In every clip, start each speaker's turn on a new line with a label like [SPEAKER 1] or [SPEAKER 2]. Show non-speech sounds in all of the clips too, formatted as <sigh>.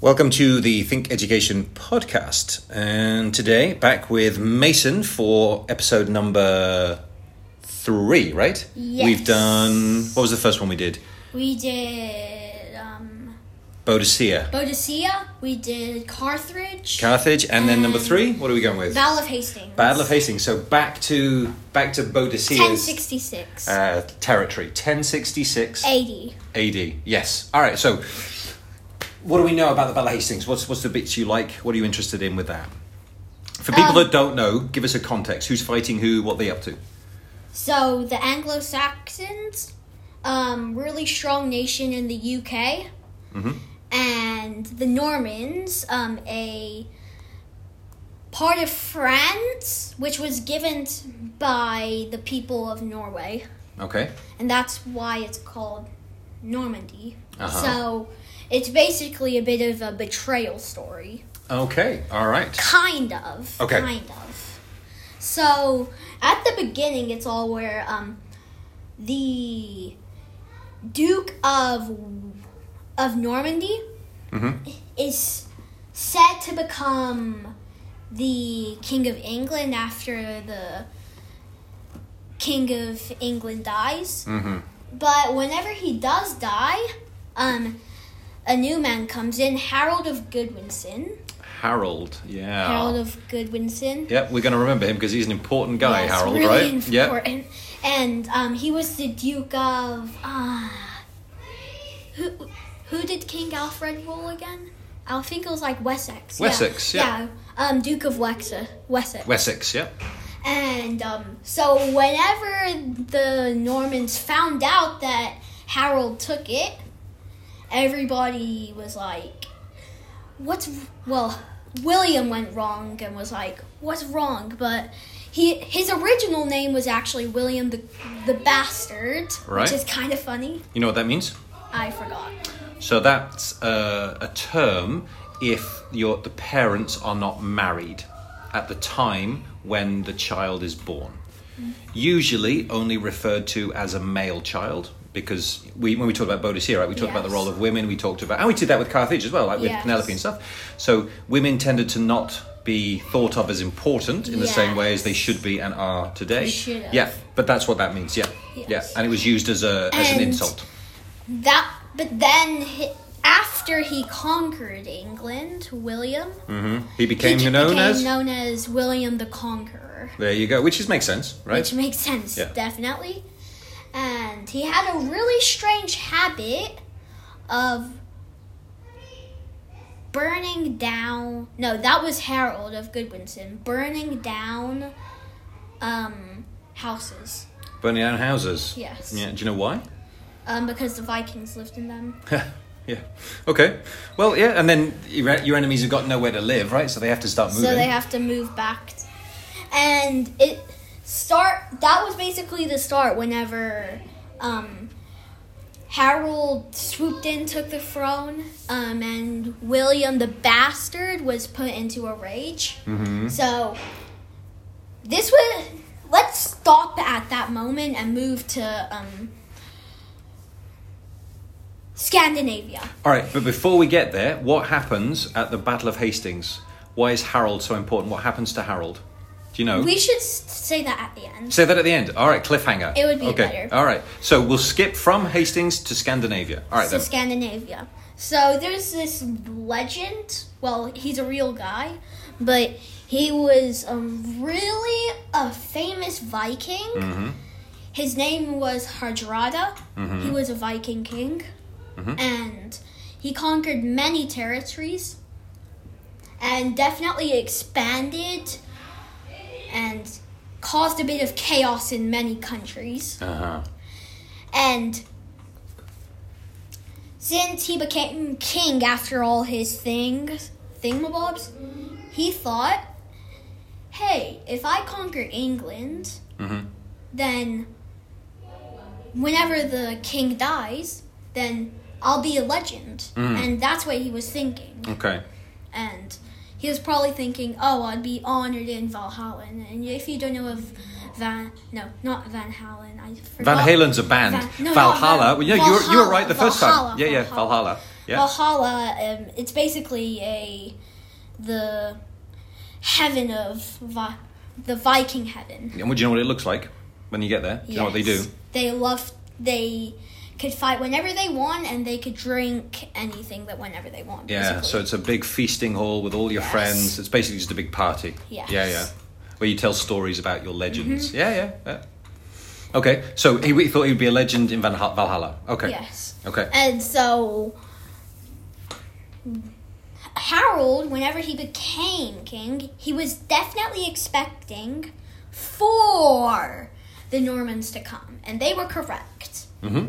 [SPEAKER 1] Welcome to the Think Education podcast. And today, back with Mason for episode number three, right?
[SPEAKER 2] Yes.
[SPEAKER 1] We've done. What was the first one we did?
[SPEAKER 2] We did um,
[SPEAKER 1] Boadicea,
[SPEAKER 2] Boadicea. We did Carthage.
[SPEAKER 1] Carthage, and then number three. What are we going with?
[SPEAKER 2] Battle of Hastings.
[SPEAKER 1] Battle of Hastings. So back to back to Boadicea's
[SPEAKER 2] 1066.
[SPEAKER 1] uh, territory. 1066
[SPEAKER 2] 80.
[SPEAKER 1] AD. Yes. All right. So, what do we know about the Battle of Hastings? What's what's the bits you like? What are you interested in with that? For people
[SPEAKER 2] Um,
[SPEAKER 1] that don't know, give us a context. Who's fighting who? What they up to?
[SPEAKER 2] So the Anglo Saxons, um, really strong nation in the UK,
[SPEAKER 1] Mhm.
[SPEAKER 2] and the Normans, um, a part of France, which was given by the people of Norway.
[SPEAKER 1] Okay.
[SPEAKER 2] and that's why it's called Normandy.
[SPEAKER 1] Uh-huh.
[SPEAKER 2] So it's basically a bit of a betrayal story,
[SPEAKER 1] Okay. All right.
[SPEAKER 2] kind of.
[SPEAKER 1] Okay.
[SPEAKER 2] Kind of. So at the beginning, it's all where um, the Duke of of Normandy
[SPEAKER 1] Mhm.
[SPEAKER 2] is set to become the King of England after the King of England dies.
[SPEAKER 1] Mm-hmm.
[SPEAKER 2] But whenever he does die, um, a new man comes in, Harold of Goodwinson.
[SPEAKER 1] Harold. Yeah.
[SPEAKER 2] Harold of Goodwinson.
[SPEAKER 1] Yep, we're going to remember him because he's an important guy,
[SPEAKER 2] Yes,
[SPEAKER 1] Harold,
[SPEAKER 2] really
[SPEAKER 1] right? Yeah.
[SPEAKER 2] important. And um, he was the Duke of. Uh, who, who did King Alfred rule again? I think it was like Wessex.
[SPEAKER 1] Wessex, yeah.
[SPEAKER 2] Um, Duke of Wessex. Wessex.
[SPEAKER 1] Wessex. Yep.
[SPEAKER 2] And um, so whenever the Normans found out that Harold took it, everybody was like, "What's well?" William went wrong and was like, "What's wrong?" But he his original name was actually William the the Bastard,
[SPEAKER 1] Right.
[SPEAKER 2] which is kind of funny.
[SPEAKER 1] You know what that means?
[SPEAKER 2] I forgot.
[SPEAKER 1] So that's uh, a term if your the parents are not married at the time when the child is born. Usually only referred to as a male child because we when we talked about Boadicea, right, we talked about the role of women. We talked about and we did that with Carthage as well, like with
[SPEAKER 2] Yes.
[SPEAKER 1] Penelope and stuff. So women tended to not be thought of as important in the same way as they should be and are today.
[SPEAKER 2] They should have.
[SPEAKER 1] Yeah, but that's what that means. Yeah, yeah, and it was used as a as an insult.
[SPEAKER 2] That, but then he, after he conquered England, William
[SPEAKER 1] hmm He became
[SPEAKER 2] he
[SPEAKER 1] known
[SPEAKER 2] became
[SPEAKER 1] as.
[SPEAKER 2] known as William the Conqueror,
[SPEAKER 1] There you go, which is makes sense, right?
[SPEAKER 2] which makes sense
[SPEAKER 1] Yeah.
[SPEAKER 2] definitely. And he had a really strange habit of burning down. No, that was Harold of Goodwinson, burning down um, houses.
[SPEAKER 1] Burning down houses.
[SPEAKER 2] Yes.
[SPEAKER 1] Yeah. Do you know why?
[SPEAKER 2] Um, because the Vikings lived in them. <laughs>
[SPEAKER 1] yeah. Okay. Well, yeah, and then your, your enemies have got nowhere to live, right? So they have to start moving.
[SPEAKER 2] So they have to move back. And it start that was basically the start whenever um Harold swooped in, took the throne, um, and William the Bastard was put into a rage.
[SPEAKER 1] Mhm.
[SPEAKER 2] So this was let's stop at that moment and move to um, Scandinavia.
[SPEAKER 1] All right, but before we get there, what happens at the Battle of Hastings? Why is Harold so important? What happens to Harold? Do you know?
[SPEAKER 2] We should say that at the end.
[SPEAKER 1] Say that at the end. All right, cliffhanger.
[SPEAKER 2] It would be
[SPEAKER 1] okay.
[SPEAKER 2] better.
[SPEAKER 1] All right, so we'll skip from Hastings to Scandinavia. All right,
[SPEAKER 2] to
[SPEAKER 1] then.
[SPEAKER 2] Scandinavia. So there's this legend. Well, he's a real guy, but he was um, really a famous Viking.
[SPEAKER 1] Mhm.
[SPEAKER 2] His name was Hardrada.
[SPEAKER 1] Mhm.
[SPEAKER 2] He was a Viking king,
[SPEAKER 1] Mhm.
[SPEAKER 2] and he conquered many territories, and definitely expanded, and caused a bit of chaos in many countries.
[SPEAKER 1] Uh-huh.
[SPEAKER 2] And since he became king after all his things, thingamabobs, he thought, hey, if I conquer England,
[SPEAKER 1] Mhm.
[SPEAKER 2] then whenever the king dies, then I'll be a legend.
[SPEAKER 1] Mm.
[SPEAKER 2] And that's what he was thinking.
[SPEAKER 1] Okay.
[SPEAKER 2] And he was probably thinking, oh, I'd be honored in Valhalla. And if you don't know of Van, no, not Van Halen. I
[SPEAKER 1] Van. Halen's a band.
[SPEAKER 2] Van- no,
[SPEAKER 1] Valhalla.
[SPEAKER 2] Van-
[SPEAKER 1] well, yeah, you were, you were right the first
[SPEAKER 2] Valhalla,
[SPEAKER 1] time. Yeah, yeah,
[SPEAKER 2] Valhalla.
[SPEAKER 1] Valhalla. Yeah.
[SPEAKER 2] Valhalla, um, it's basically a the heaven of Vi- the Viking heaven.
[SPEAKER 1] And would you know what it looks like when you get there? Do you know what they do?
[SPEAKER 2] They love they could fight whenever they want and they could drink anything that whenever they want.
[SPEAKER 1] Yeah,
[SPEAKER 2] basically.
[SPEAKER 1] so it's a big feasting hall with all your
[SPEAKER 2] Yes.
[SPEAKER 1] friends. It's basically just a big party.
[SPEAKER 2] Yes.
[SPEAKER 1] Yeah, yeah. Where you tell stories about your legends.
[SPEAKER 2] Mm-hmm.
[SPEAKER 1] Yeah, yeah, yeah. Okay, so he, he thought he would be a legend in Valhalla. Okay.
[SPEAKER 2] Yes.
[SPEAKER 1] Okay.
[SPEAKER 2] And so Harold, whenever he became king, he was definitely expecting for the Normans to come, and they were correct.
[SPEAKER 1] hmm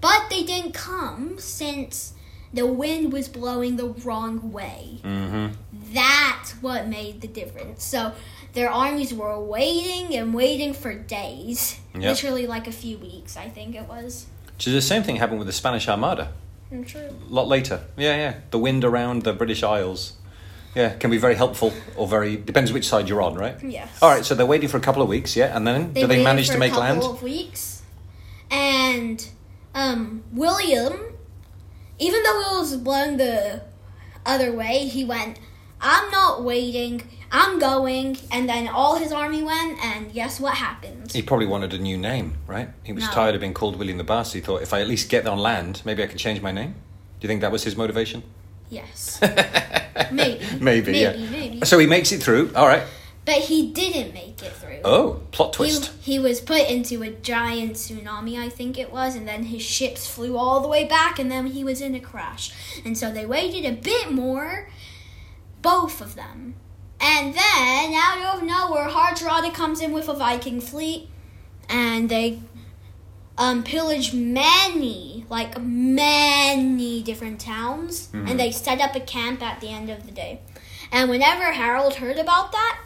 [SPEAKER 2] But they didn't come since the wind was blowing the wrong way.
[SPEAKER 1] hmm
[SPEAKER 2] That's what made the difference. So their armies were waiting and waiting for days.
[SPEAKER 1] Yep.
[SPEAKER 2] Literally like a few weeks, I think it was.
[SPEAKER 1] So the same thing happened with the Spanish Armada.
[SPEAKER 2] I'm sure.
[SPEAKER 1] A lot later. Yeah, yeah. The wind around the British Isles. Yeah, can be very helpful or very depends which side you're on, right?
[SPEAKER 2] Yes.
[SPEAKER 1] All right, so they're waiting for a couple of weeks, yeah, and then do they manage to
[SPEAKER 2] a
[SPEAKER 1] make
[SPEAKER 2] couple
[SPEAKER 1] land?
[SPEAKER 2] Of weeks, and um, William, even though it was blowing the other way, he went. I'm not waiting. I'm going, and then all his army went, and guess what happened?
[SPEAKER 1] He probably wanted a new name, right? He was
[SPEAKER 2] No.
[SPEAKER 1] tired of being called William the Bastard. He thought, if I at least get on land, maybe I can change my name. Do you think that was his motivation?
[SPEAKER 2] Yes, <laughs> maybe,
[SPEAKER 1] maybe, yeah.
[SPEAKER 2] maybe, maybe.
[SPEAKER 1] So he makes it through. All right.
[SPEAKER 2] But he didn't make it through.
[SPEAKER 1] Oh, plot twist.
[SPEAKER 2] he was put into a giant tsunami, I think it was, and then his ships flew all the way back, and then he was in a crash. And so they waited a bit more, both of them. And then, out of nowhere, Hardrada comes in with a Viking fleet, and they um, pillage many, like many different towns,
[SPEAKER 1] Mhm.
[SPEAKER 2] and they set up a camp at the end of the day. And whenever Harold heard about that,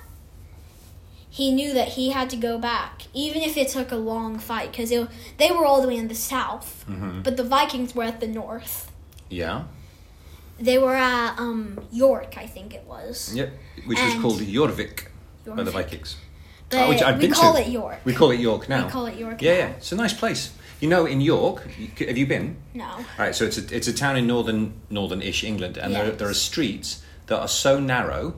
[SPEAKER 2] he knew that he had to go back, even if it took a long fight, because they were all the way in the south,
[SPEAKER 1] hmm
[SPEAKER 2] but the Vikings were at the north.
[SPEAKER 1] Yeah.
[SPEAKER 2] They were at um, York, I think it was.
[SPEAKER 1] Yep. Which was called Jorvik by the Vikings. Oh, which I've
[SPEAKER 2] we
[SPEAKER 1] been
[SPEAKER 2] call
[SPEAKER 1] to.
[SPEAKER 2] it York.
[SPEAKER 1] We call it York now.
[SPEAKER 2] We call it York.
[SPEAKER 1] yeah,
[SPEAKER 2] now.
[SPEAKER 1] yeah. It's a nice place. You know, in York, have you been?
[SPEAKER 2] No.
[SPEAKER 1] All right, so it's a, it's a town in northern northern-ish England, and there, there are streets that are so narrow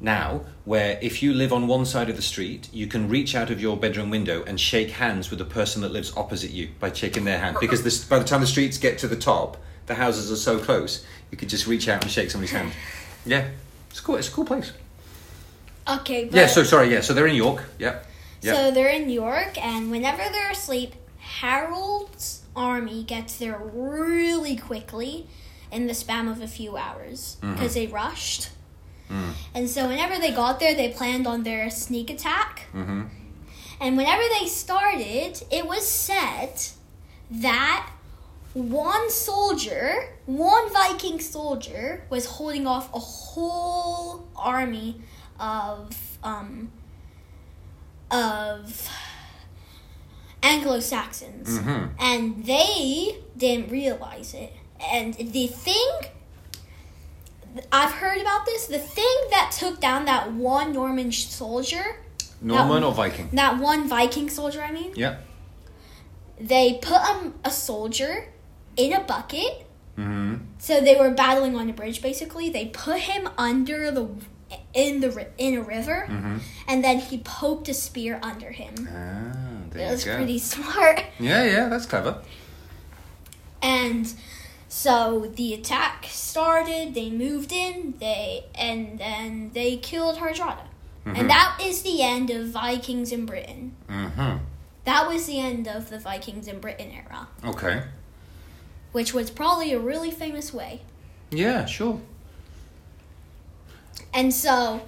[SPEAKER 1] now where if you live on one side of the street, you can reach out of your bedroom window and shake hands with the person that lives opposite you by shaking their hand. Because this, by the time the streets get to the top, the houses are so close, you could just reach out and shake somebody's hand. Yeah, it's cool. It's a cool place.
[SPEAKER 2] Okay, but
[SPEAKER 1] Yeah. So sorry. Yeah. So they're in York. Yeah. Yeah.
[SPEAKER 2] So they're in York, and whenever they're asleep, Harold's army gets there really quickly in the span of a few hours
[SPEAKER 1] Mm-hmm.
[SPEAKER 2] because they rushed.
[SPEAKER 1] Mm.
[SPEAKER 2] And so whenever they got there, they planned on their sneak attack.
[SPEAKER 1] mm-hmm.
[SPEAKER 2] And whenever they started, it was said that one soldier, one Viking soldier, was holding off a whole army of um of Anglo Saxons,
[SPEAKER 1] Mm-hmm.
[SPEAKER 2] and they didn't realize it. And the thing I've heard about this, the thing that took down that one Norman soldier,
[SPEAKER 1] Norman
[SPEAKER 2] that-
[SPEAKER 1] or Viking?
[SPEAKER 2] that one Viking soldier, I mean,
[SPEAKER 1] Yeah.
[SPEAKER 2] they put um, a soldier in a bucket.
[SPEAKER 1] Mm-hmm.
[SPEAKER 2] So they were battling on a bridge. Basically, they put him under the in the in a river,
[SPEAKER 1] Mm-hmm.
[SPEAKER 2] and then he poked a spear under him.
[SPEAKER 1] Ah, there
[SPEAKER 2] It was
[SPEAKER 1] go.
[SPEAKER 2] pretty <laughs> smart.
[SPEAKER 1] Yeah, yeah, that's clever.
[SPEAKER 2] And so the attack started. They moved in. They and then they killed Hardrada.
[SPEAKER 1] Mhm.
[SPEAKER 2] And that is the end of Vikings in Britain.
[SPEAKER 1] Mm-hmm.
[SPEAKER 2] That was the end of the Vikings in Britain era,
[SPEAKER 1] Okay.
[SPEAKER 2] which was probably a really famous way.
[SPEAKER 1] Yeah, sure.
[SPEAKER 2] And so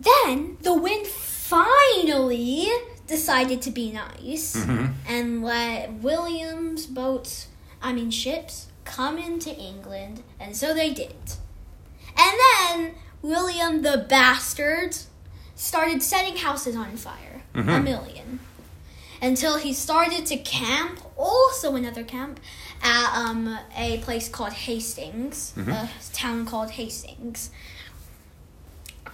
[SPEAKER 2] then the wind finally decided to be nice
[SPEAKER 1] Mm-hmm.
[SPEAKER 2] and let William's boats, I mean ships, come into England, and so they did. And then William the bastard started setting houses on fire, a
[SPEAKER 1] Mhm.
[SPEAKER 2] million, until he started to camp, also another camp, at um, a place called Hastings,
[SPEAKER 1] Mhm.
[SPEAKER 2] a town called Hastings.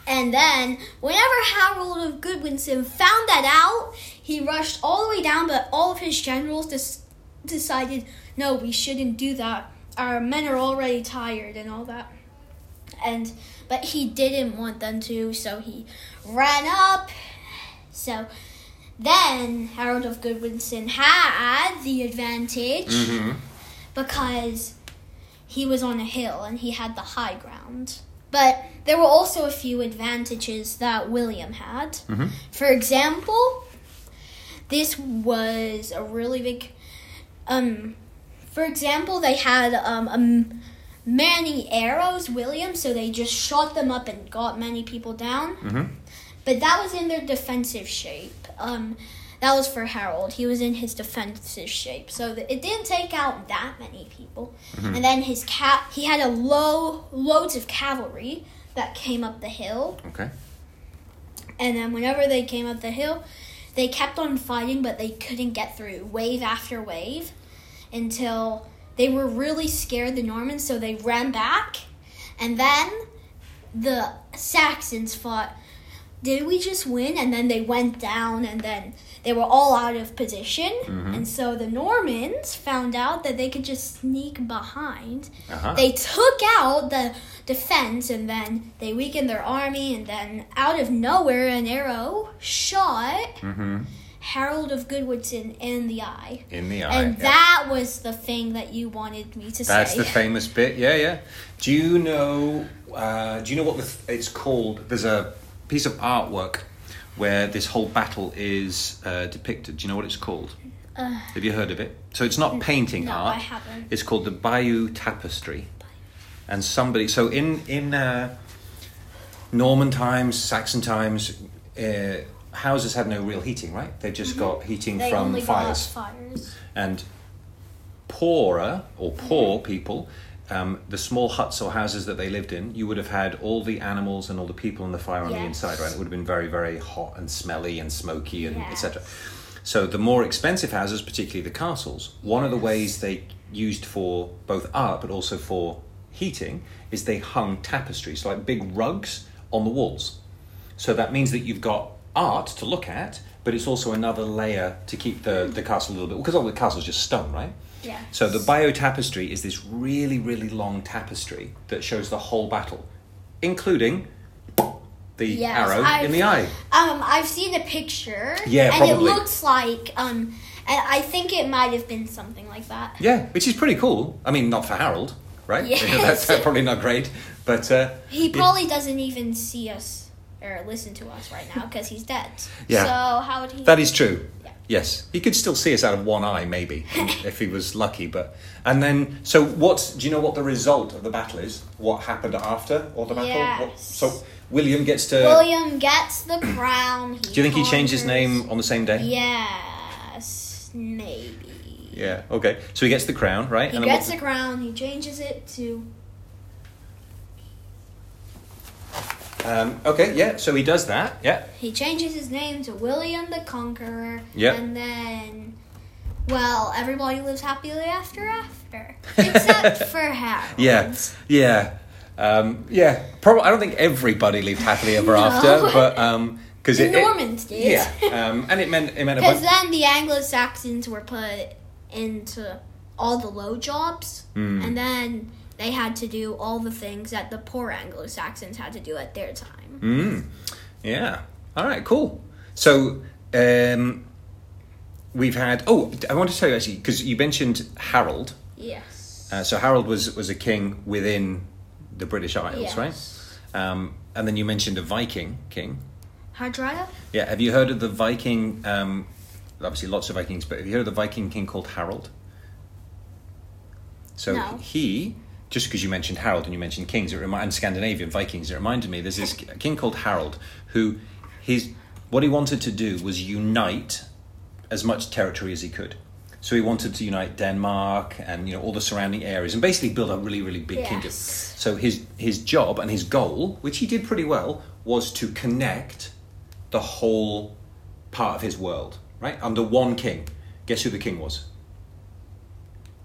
[SPEAKER 2] And then, whenever Harold of Goodwinson found that out, he rushed all the way down, but all of his generals dis- decided, no, we shouldn't do that. our men are already tired and all that. And but he didn't want them to, so he ran up. So then Harold of Goodwinson had the advantage
[SPEAKER 1] Mm-hmm.
[SPEAKER 2] because he was on a hill and he had the high ground. But there were also a few advantages that William had.
[SPEAKER 1] Mhm.
[SPEAKER 2] For example, this was a really big. Um, for example, they had um, um, many arrows, William, so they just shot them up and got many people down.
[SPEAKER 1] Mm-hmm.
[SPEAKER 2] But that was in their defensive shape. Um, that was for Harold. He was in his defensive shape, so it didn't take out that many people. And then his cat, he had a low loads of cavalry that came up the hill.
[SPEAKER 1] Okay.
[SPEAKER 2] And then whenever they came up the hill, they kept on fighting, but they couldn't get through wave after wave until they were really scared, the Normans, so they ran back. And then the Saxons fought. Did we just win? And then they went down, and then they were all out of position. And so the Normans found out that they could just sneak behind.
[SPEAKER 1] Uh-huh.
[SPEAKER 2] They took out the defense and then they weakened their army and then out of nowhere an arrow shot
[SPEAKER 1] mm-hmm.
[SPEAKER 2] Harold of Goodwoodson in the eye.
[SPEAKER 1] In the eye.
[SPEAKER 2] And
[SPEAKER 1] yeah.
[SPEAKER 2] that was the thing that you wanted me to
[SPEAKER 1] That's
[SPEAKER 2] say.
[SPEAKER 1] That's the famous bit. Yeah, yeah. Do you know? Uh, do you know what the th- it's called? There's a piece of artwork where this whole battle is uh, depicted. Do you know what it's called?
[SPEAKER 2] Uh,
[SPEAKER 1] Have you heard of it? So it's not painting
[SPEAKER 2] no,
[SPEAKER 1] art.
[SPEAKER 2] I haven't.
[SPEAKER 1] It's called the Bayeux Tapestry. And somebody, so in in uh, Norman times, Saxon times, uh, houses had no real heating, right? They just got heating
[SPEAKER 2] Mm-hmm. They
[SPEAKER 1] from
[SPEAKER 2] only
[SPEAKER 1] fires.
[SPEAKER 2] got fires.
[SPEAKER 1] And poorer or poor people, um, the small huts or houses that they lived in, you would have had all the animals and all the people in the fire on the inside, right? It would have been very, very hot and smelly and smoky and
[SPEAKER 2] Yes.
[SPEAKER 1] etc. So the more expensive houses, particularly the castles, one of the ways they used for both art but also for heating is they hung tapestries, like big rugs, on the walls. So that means that you've got art to look at, but it's also another layer to keep the, the castle a little bit because all the castle's just stone, right?
[SPEAKER 2] Yeah.
[SPEAKER 1] So the Bayeux tapestry is this really, really long tapestry that shows the whole battle, including the
[SPEAKER 2] Yes,
[SPEAKER 1] arrow
[SPEAKER 2] I've-
[SPEAKER 1] in the eye.
[SPEAKER 2] Um, I've seen a picture.
[SPEAKER 1] Yeah,
[SPEAKER 2] and
[SPEAKER 1] probably.
[SPEAKER 2] it looks like um, I think it might have been something like that.
[SPEAKER 1] Yeah, which is pretty cool. I mean, not for Harold, right? <laughs>
[SPEAKER 2] Yes.
[SPEAKER 1] That's probably not great, but uh,
[SPEAKER 2] He probably doesn't even see us or listen to us right now because he's dead.
[SPEAKER 1] Yeah.
[SPEAKER 2] So how would he?
[SPEAKER 1] That is true.
[SPEAKER 2] Yeah.
[SPEAKER 1] Yes, he could still see us out of one eye, maybe, <laughs> if he was lucky. But and then, so what? Do you know what the result of the battle is? What happened after all the battle? What,
[SPEAKER 2] Yes.
[SPEAKER 1] so William gets to.
[SPEAKER 2] William gets the crown.
[SPEAKER 1] Do you think he changed his name on the same day?
[SPEAKER 2] Yes, maybe.
[SPEAKER 1] Yeah. Okay. So he gets the crown, right?
[SPEAKER 2] He
[SPEAKER 1] then
[SPEAKER 2] gets
[SPEAKER 1] what-
[SPEAKER 2] the crown. He changes it to
[SPEAKER 1] Um, okay. Yeah. So he does that. Yeah.
[SPEAKER 2] he changes his name to William the Conqueror.
[SPEAKER 1] Yeah.
[SPEAKER 2] And then, well, everybody lives happily after after, except <laughs> for Harold.
[SPEAKER 1] Yeah. Yeah. Um, yeah. Probably. I don't think everybody lived happily ever
[SPEAKER 2] No.
[SPEAKER 1] after, but um, because
[SPEAKER 2] The
[SPEAKER 1] it, it-
[SPEAKER 2] Normans did.
[SPEAKER 1] Yeah. Um, and it meant it meant
[SPEAKER 2] Because <laughs> then the Anglo Saxons were put into all the low jobs,
[SPEAKER 1] Hmm.
[SPEAKER 2] and then they had to do all the things that the poor Anglo Saxons had to do at their time.
[SPEAKER 1] Mm. Yeah. All right. Cool. So um, we've had. Oh, I want to tell you actually because you mentioned Harold.
[SPEAKER 2] Yes.
[SPEAKER 1] Uh, so Harold was was a king within the British Isles,
[SPEAKER 2] Yes.
[SPEAKER 1] right? Um, and then you mentioned a Viking king.
[SPEAKER 2] Hardrada?
[SPEAKER 1] Yeah. Have you heard of the Viking? Um, obviously, lots of Vikings, but have you heard of the Viking king called Harold? So
[SPEAKER 2] No.
[SPEAKER 1] he, just because you mentioned Harold and you mentioned kings, it remi- and Scandinavian Vikings, it reminded me. There's this king called Harold who, his what he wanted to do was unite as much territory as he could. So he wanted to unite Denmark and you know all the surrounding areas and basically build a really really big kingdom. So his his job and his goal, which he did pretty well, was to connect the whole part of his world, right? Under one king. Guess who the king was?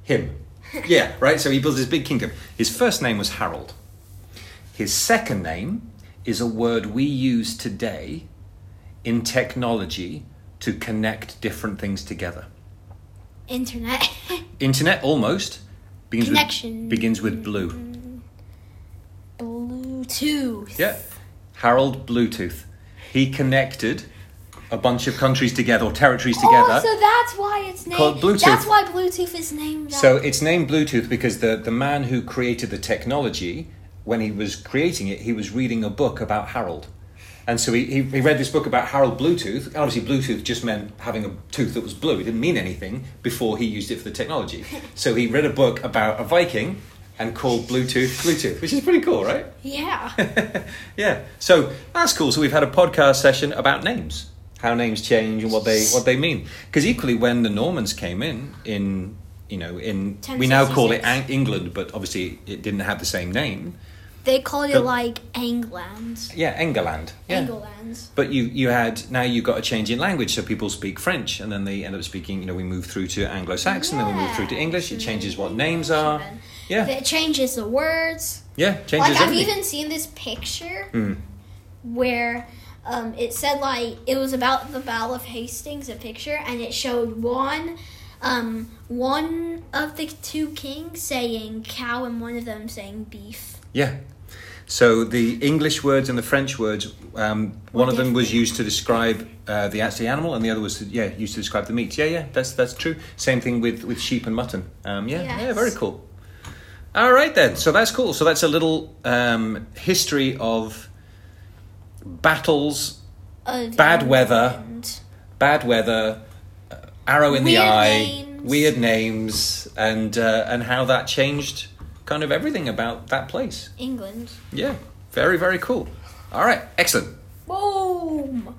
[SPEAKER 1] Him. <laughs> yeah, right? So he built this big kingdom. His first name was Harold. His second name is a word we use today in technology to connect different things together.
[SPEAKER 2] Internet. <laughs>
[SPEAKER 1] Internet, almost. Begins
[SPEAKER 2] Connection.
[SPEAKER 1] With, begins with blue. Mm-hmm.
[SPEAKER 2] Bluetooth.
[SPEAKER 1] Yeah. Harold Bluetooth. He connected a bunch of countries together or territories together.
[SPEAKER 2] Oh, so that's why it's named.
[SPEAKER 1] Called Bluetooth.
[SPEAKER 2] That's why Bluetooth is named. that.
[SPEAKER 1] So it's named Bluetooth because the, the man who created the technology, when he was creating it, he was reading a book about Harold. And so he, he, he read this book about Harold Bluetooth. Obviously, Bluetooth just meant having a tooth that was blue. It didn't mean anything before he used it for the technology. <laughs> So he read a book about a Viking and called Bluetooth Bluetooth, which is pretty cool, right?
[SPEAKER 2] yeah. <laughs>
[SPEAKER 1] yeah. So that's cool. So we've had a podcast session about names, how names change and what they what they mean. Because equally, when the Normans came in, in you know, in we now call it Ang- England, but obviously it didn't have the same name.
[SPEAKER 2] They called it like England.
[SPEAKER 1] Yeah, England. Yeah.
[SPEAKER 2] England.
[SPEAKER 1] But you you had now you got a change in language, so people speak French, and then they end up speaking. You know, we move through to Anglo-Saxon, then we move through to English. It changes what names are. Yeah,
[SPEAKER 2] It changes the words.
[SPEAKER 1] yeah, changes
[SPEAKER 2] Like I've even seen this picture
[SPEAKER 1] Mm.
[SPEAKER 2] where um, it said like it was about the Battle of Hastings, a picture, and it showed one um, one of the two kings saying cow and one of them saying beef.
[SPEAKER 1] Yeah. So the English words and the French words, um, one of them was used to describe uh, the actual animal, and the other was to, yeah used to describe the meat. Yeah, yeah, that's that's true. Same thing with with sheep and mutton. Um, yeah, yeah, very cool. All right then, so that's cool. So that's a little um, history of battles,
[SPEAKER 2] Of
[SPEAKER 1] Bad weather. Bad weather, uh, arrow in the eye,
[SPEAKER 2] names.
[SPEAKER 1] weird names, and uh, and how that changed kind of everything about that place.
[SPEAKER 2] England.
[SPEAKER 1] Yeah, very, very cool. All right, excellent.
[SPEAKER 2] Boom.